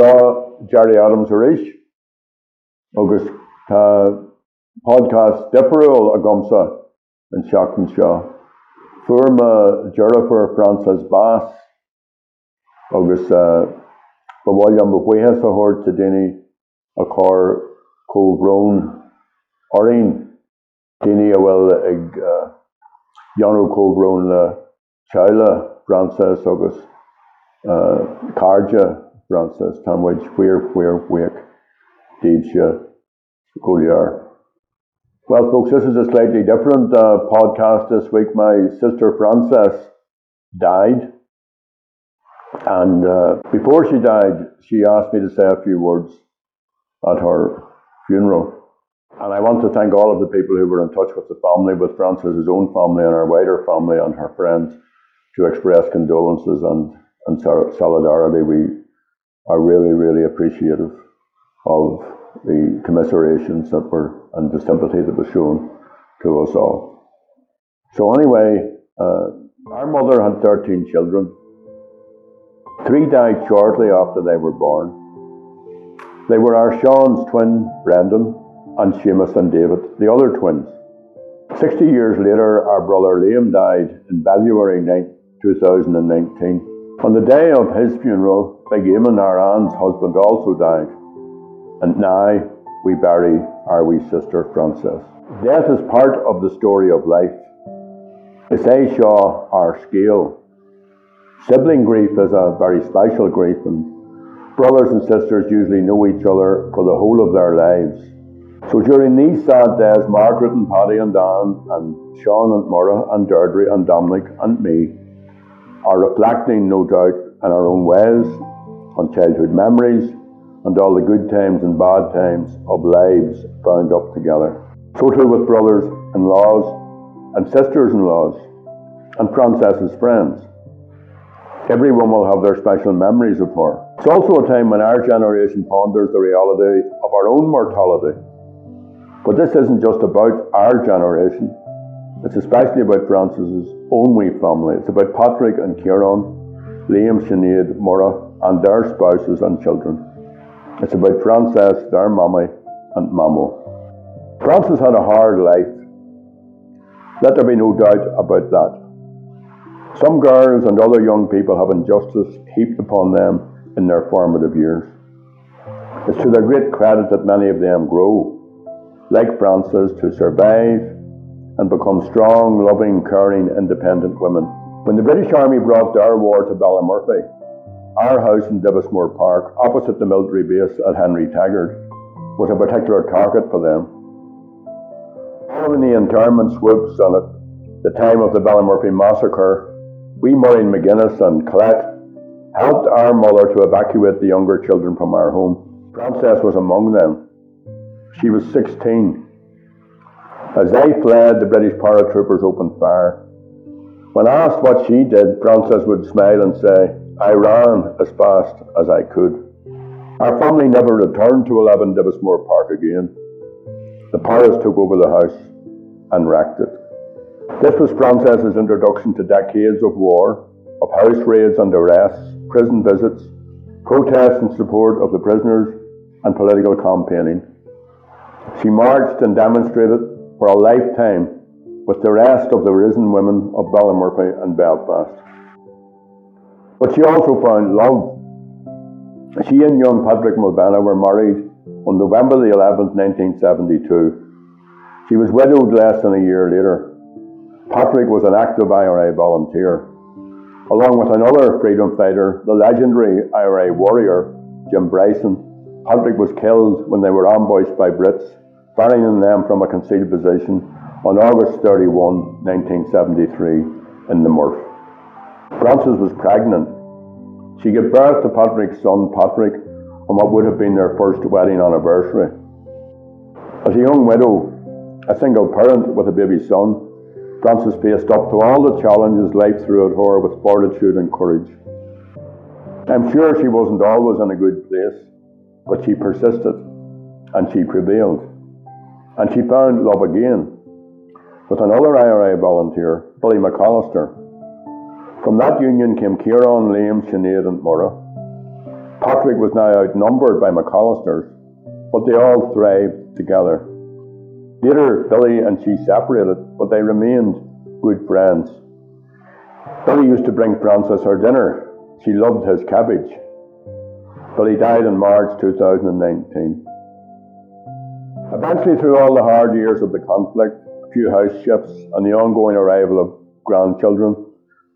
seo Jerry Adams Arish agus tá podcast difriúil a gomsa an seachtain seo. Fuairma Jennifer Francis Bass agus bhhail an bhhuithe a thuir te déine a chur cóhrón orín daine a bhfuil ag Janú cóhrón le teile Francis agus cardja Francis támuid fuir fuir fuiic déad se golear. Well, folks, this is a slightly different uh, podcast this week. My sister Frances died, and uh, before she died, she asked me to say a few words at her funeral. And I want to thank all of the people who were in touch with the family, with Frances's own family and her wider family and her friends, to express condolences and, and solidarity. We are really, really appreciative of the commiserations that were and the sympathy that was shown to us all. So anyway, uh, our mother had 13 children. Three died shortly after they were born. They were our Sean's twin, Brendan, and Seamus and David, the other twins. 60 years later, our brother Liam died in February 2019. On the day of his funeral, Big Eamon, our aunt's husband, also died. And now we bury our wee sister Frances. Death is part of the story of life. It's a shaw our scale. Sibling grief is a very special grief, and brothers and sisters usually know each other for the whole of their lives. So during these sad days, Margaret and Paddy and Dan and Sean and Murrah and Deirdre and Dominic and me are reflecting, no doubt, in our own ways on childhood memories and all the good times and bad times of lives bound up together. So too with brothers in laws and sisters in laws and Frances's friends. Everyone will have their special memories of her. It's also a time when our generation ponders the reality of our own mortality. But this isn't just about our generation. It's especially about Frances's own wee family. It's about Patrick and Kieran, Liam, Sinead, Murrah, and their spouses and children. It's about Frances, their mommy, and Mamo. Frances had a hard life. Let there be no doubt about that. Some girls and other young people have injustice heaped upon them in their formative years. It's to their great credit that many of them grow, like Frances, to survive and become strong, loving, caring, independent women. When the British Army brought their war to Ballymurphy, our house in Divismore Park, opposite the military base at Henry Taggart, was a particular target for them. Following the internment swoops and at the time of the Ballymurphy massacre, we, Maureen McGuinness and Colette, helped our mother to evacuate the younger children from our home. Frances was among them. She was 16. As they fled, the British paratroopers opened fire. When asked what she did, Frances would smile and say, I ran as fast as I could. Our family never returned to 11 Divismore Park again. The Paras took over the house and wrecked it. This was Frances's introduction to decades of war, of house raids and arrests, prison visits, protests in support of the prisoners, and political campaigning. She marched and demonstrated for a lifetime with the rest of the risen women of Ballymurphy and Belfast. But she also found love. She and young Patrick Mulvenna were married on November the 11th, 1972. She was widowed less than a year later. Patrick was an active IRA volunteer. Along with another freedom fighter, the legendary IRA warrior, Jim Bryson, Patrick was killed when they were ambushed by Brits, firing them from a concealed position on August 31, 1973, in the Murph. Frances was pregnant. She gave birth to Patrick's son, Patrick, on what would have been their first wedding anniversary. As a young widow, a single parent with a baby son, Frances faced up to all the challenges life threw at her with fortitude and courage. I'm sure she wasn't always in a good place, but she persisted and she prevailed. And she found love again with another IRA volunteer, Billy McAllister, from that union came Kieran, Liam, Sinead, and Murrah. Patrick was now outnumbered by McAllisters, but they all thrived together. Later, Billy and she separated, but they remained good friends. Billy used to bring Frances her dinner. She loved his cabbage. Billy died in March 2019. Eventually, through all the hard years of the conflict, a few house shifts, and the ongoing arrival of grandchildren,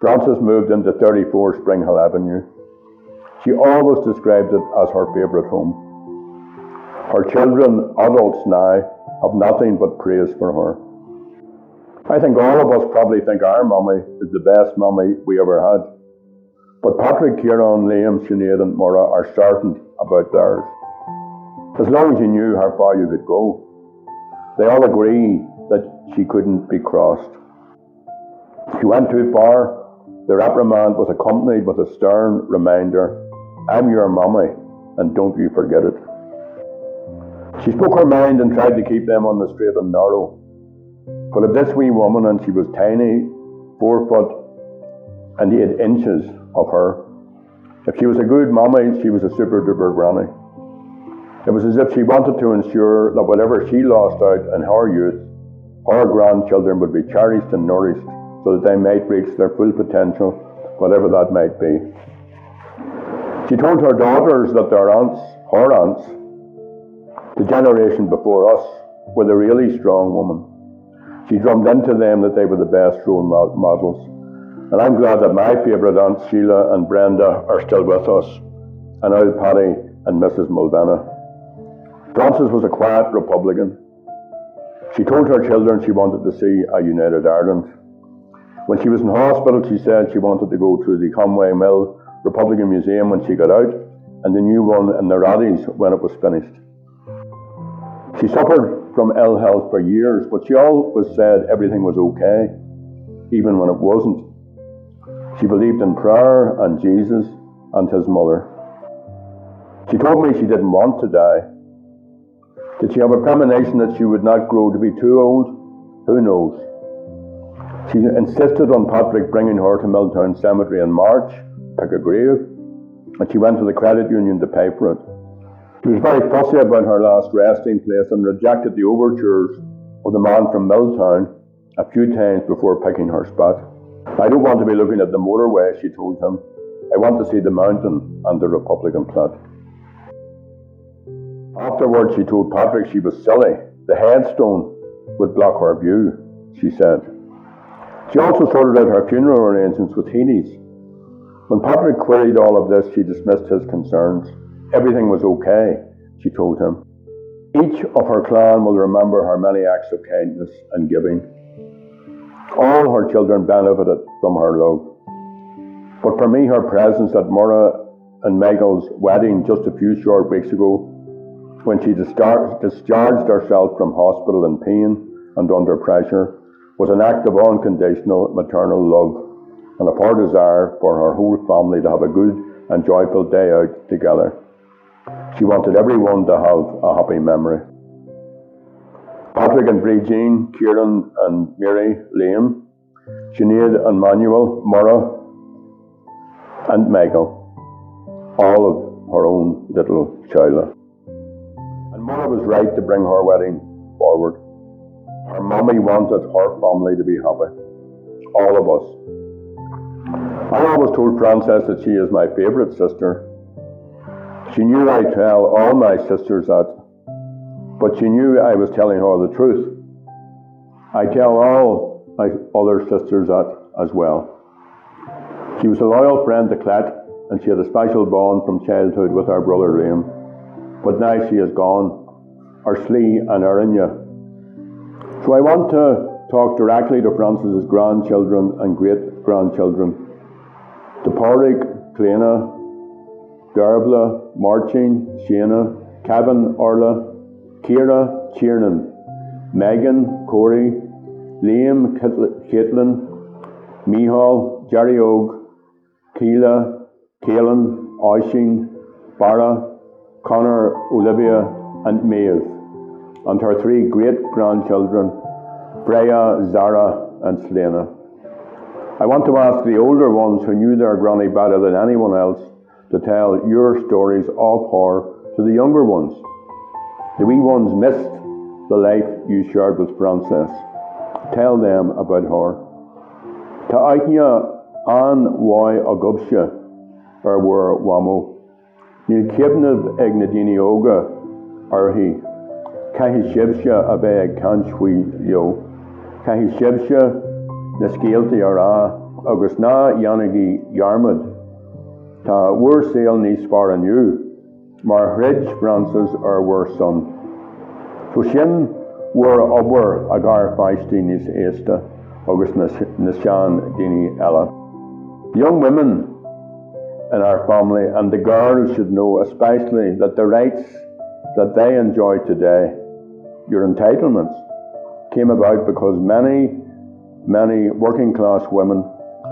Frances moved into 34 Spring Hill Avenue. She always described it as her favourite home. Her children, adults now, have nothing but praise for her. I think all of us probably think our mummy is the best mummy we ever had. But Patrick, Kieran, Liam, Sinead, and Mora are certain about theirs. As long as you knew how far you could go, they all agree that she couldn't be crossed. She went too far. The reprimand was accompanied with a stern reminder I'm your mummy, and don't you forget it. She spoke her mind and tried to keep them on the straight and narrow. But if this wee woman, and she was tiny, four foot and eight inches of her, if she was a good mommy, she was a super duper granny. It was as if she wanted to ensure that whatever she lost out in her youth, her grandchildren would be cherished and nourished so that they might reach their full potential, whatever that might be. She told her daughters that their aunts, her aunts, the generation before us were the really strong women. She drummed into them that they were the best role models. And I'm glad that my favourite aunts, Sheila and Brenda, are still with us, and old Paddy and Mrs. Mulvenna. Frances was a quiet Republican. She told her children she wanted to see a united Ireland. When she was in hospital, she said she wanted to go to the Conway Mill Republican Museum when she got out, and the new one in the Raddies when it was finished. She suffered from ill health for years, but she always said everything was okay, even when it wasn't. She believed in prayer and Jesus and his mother. She told me she didn't want to die. Did she have a premonition that she would not grow to be too old? Who knows? She insisted on Patrick bringing her to Milltown Cemetery in March, pick a grave, and she went to the credit union to pay for it. She was very fussy about her last resting place and rejected the overtures of the man from Milltown a few times before picking her spot. I don't want to be looking at the motorway, she told him. I want to see the mountain and the Republican flag. Afterwards, she told Patrick she was silly. The headstone would block her view, she said. She also sorted out her funeral arrangements with Healy's. When Patrick queried all of this, she dismissed his concerns. Everything was okay, she told him. Each of her clan will remember her many acts of kindness and giving. All her children benefited from her love. But for me, her presence at Mora and Michael's wedding just a few short weeks ago, when she discharged, herself from hospital in pain and under pressure, was an act of unconditional maternal love and of her desire for her whole family to have a good and joyful day out together. She wanted everyone to have a happy memory. Patrick and Brie Jean, Kieran and Mary, Liam, Sinead and Manuel, Mora, and Michael, all of her own little child. Mora was right to bring her wedding forward. Her mommy wanted her family to be happy. All of us. I always told Frances that she is my favourite sister she knew I tell all my sisters that, but she knew I was telling her the truth. I tell all my other sisters that as well. She was a loyal friend to Clet, and she had a special bond from childhood with our brother Liam. But now she is gone, our Slee and Arinya. So I want to talk directly to Frances's grandchildren and great grandchildren, to Pádraig, Cléna, Garbla, Marcin, Shana, Kevin, Orla, Kira, Tiernan, Megan, Corey, Liam, Caitlin, Mihal, Jerry Og, Keela, Kaelin, Oishin, Bara, Connor, Olivia, and Maeve, and her three great grandchildren, Freya, Zara, and Selena. I want to ask the older ones who knew their granny better than anyone else to tell your stories of her to the younger ones. The wee ones missed the life you shared with Frances. Tell them about her. Ta an wai agubsha ar er war wamo. Níl cibnah ag na daine óga arhí. Cahí sibse a bheith ag canshhui leo. Cahí sibse na scéaltaí ar á agus ná dheanagaí jarmad. Tá bhuair saoal níos far aniu, mar threid Francis ar bhuair son. Fu sin bhuair obair a gar feisttí níos éasta agus na sean daine eile. Young women in our family and the girls should know especially that the rights that they enjoy today, your entitlements, came about because many, many working class women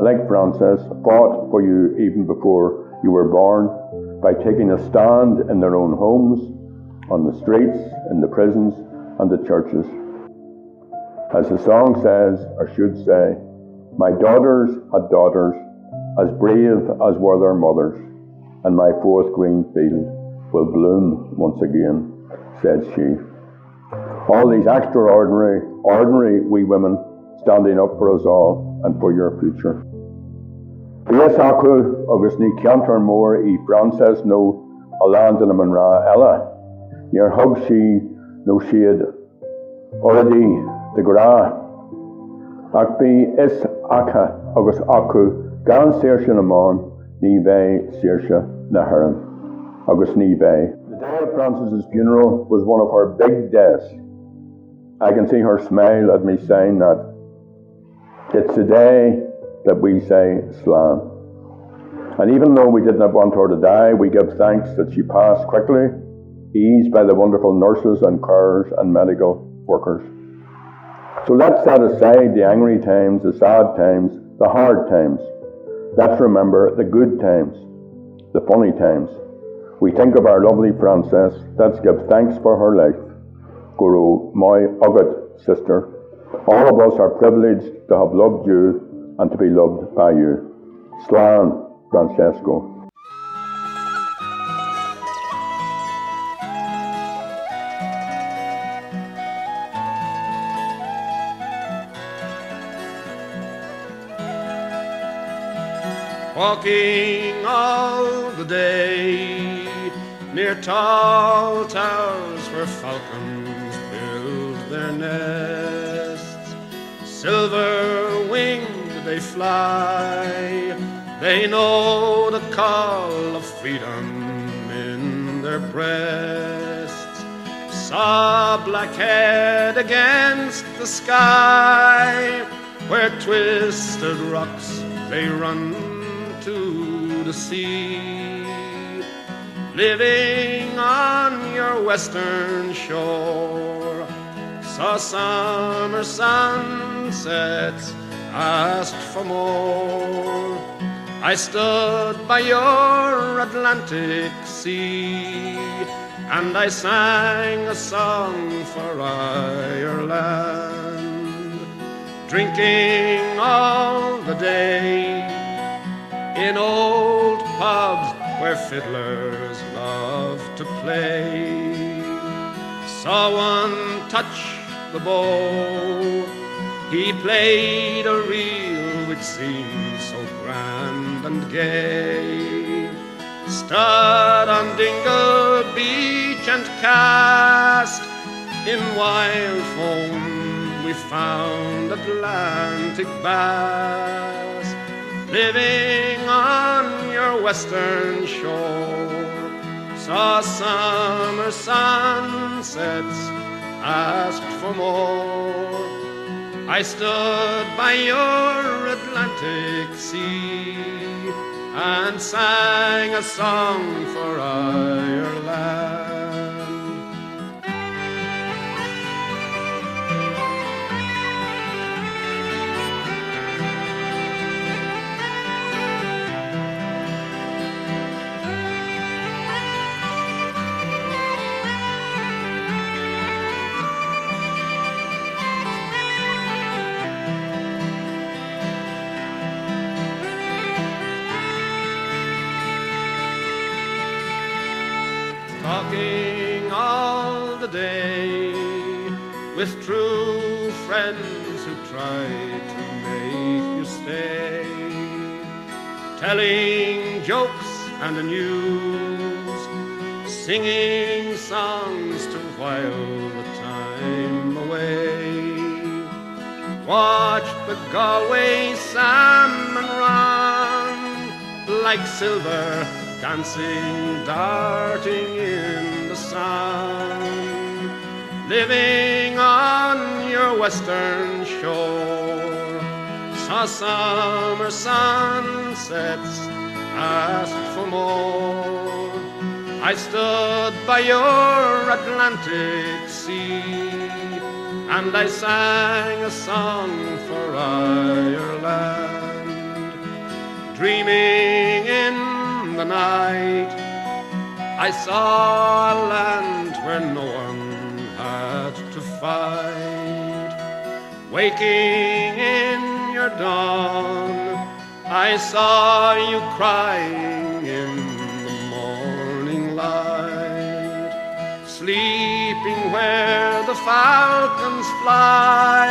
like Frances fought for you even before you were born by taking a stand in their own homes, on the streets, in the prisons, and the churches. As the song says, or should say, My daughters had daughters as brave as were their mothers, and my fourth green field will bloom once again, said she. All these extraordinary, ordinary wee women standing up for us all and for your future. Bías acu agus ní ceantar mór i Frances nó a land in am an rá eile, Níar thug si nó siad oradí de go rá. Ach bí is acha agus acu gan séir sin amán ní bheith séirse na bheith. The day of Frances's funeral was one of her big days. I can see her smile at me saying that it's the day that we say Slan. And even though we did not want her to die, we give thanks that she passed quickly, eased by the wonderful nurses and carers and medical workers. So let's set aside the angry times, the sad times, the hard times. Let's remember the good times, the funny times. We think of our lovely Frances. Let's give thanks for her life. Guru, my Ugat sister. All of us are privileged to have loved you and to be loved by you. Slan, Francesco. All the day. Near tall towers where falcons build their nests, silver winged they fly. They know the call of freedom in their breasts. Saw black head against the sky, where twisted rocks they run the sea. Living on your western shore, saw summer sunsets, asked for more. I stood by your Atlantic Sea and I sang a song for Ireland, drinking all the day in old pubs where fiddlers love to play. Saw one touch the bow, he played a reel which seemed so grand and gay. Stood on Dingle Beach and cast in wild foam. We found Atlantic bass living on your western shore. Saw summer sunsets, asked for more. I stood by your Atlantic Sea and sang a song for Ireland. With true friends who try to make you stay, telling jokes and the news, singing songs to while the time away. Watch the Galway salmon run like silver dancing, darting in the sun, living on your western shore. Saw summer sunsets, asked for more. I stood by your Atlantic sea, and I sang a song for Ireland, dreaming in the night, I saw a land where no Waking in your dawn, I saw you crying in the morning light. Sleeping where the falcons fly,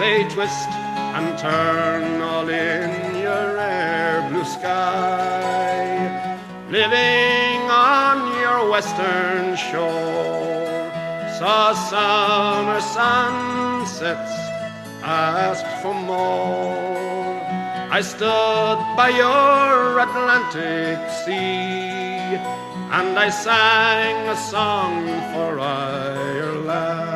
they twist and turn all in your air blue sky. Living on your western shore, saw summer sunsets, asked for more. I stood by your Atlantic sea, and I sang a song for Ireland.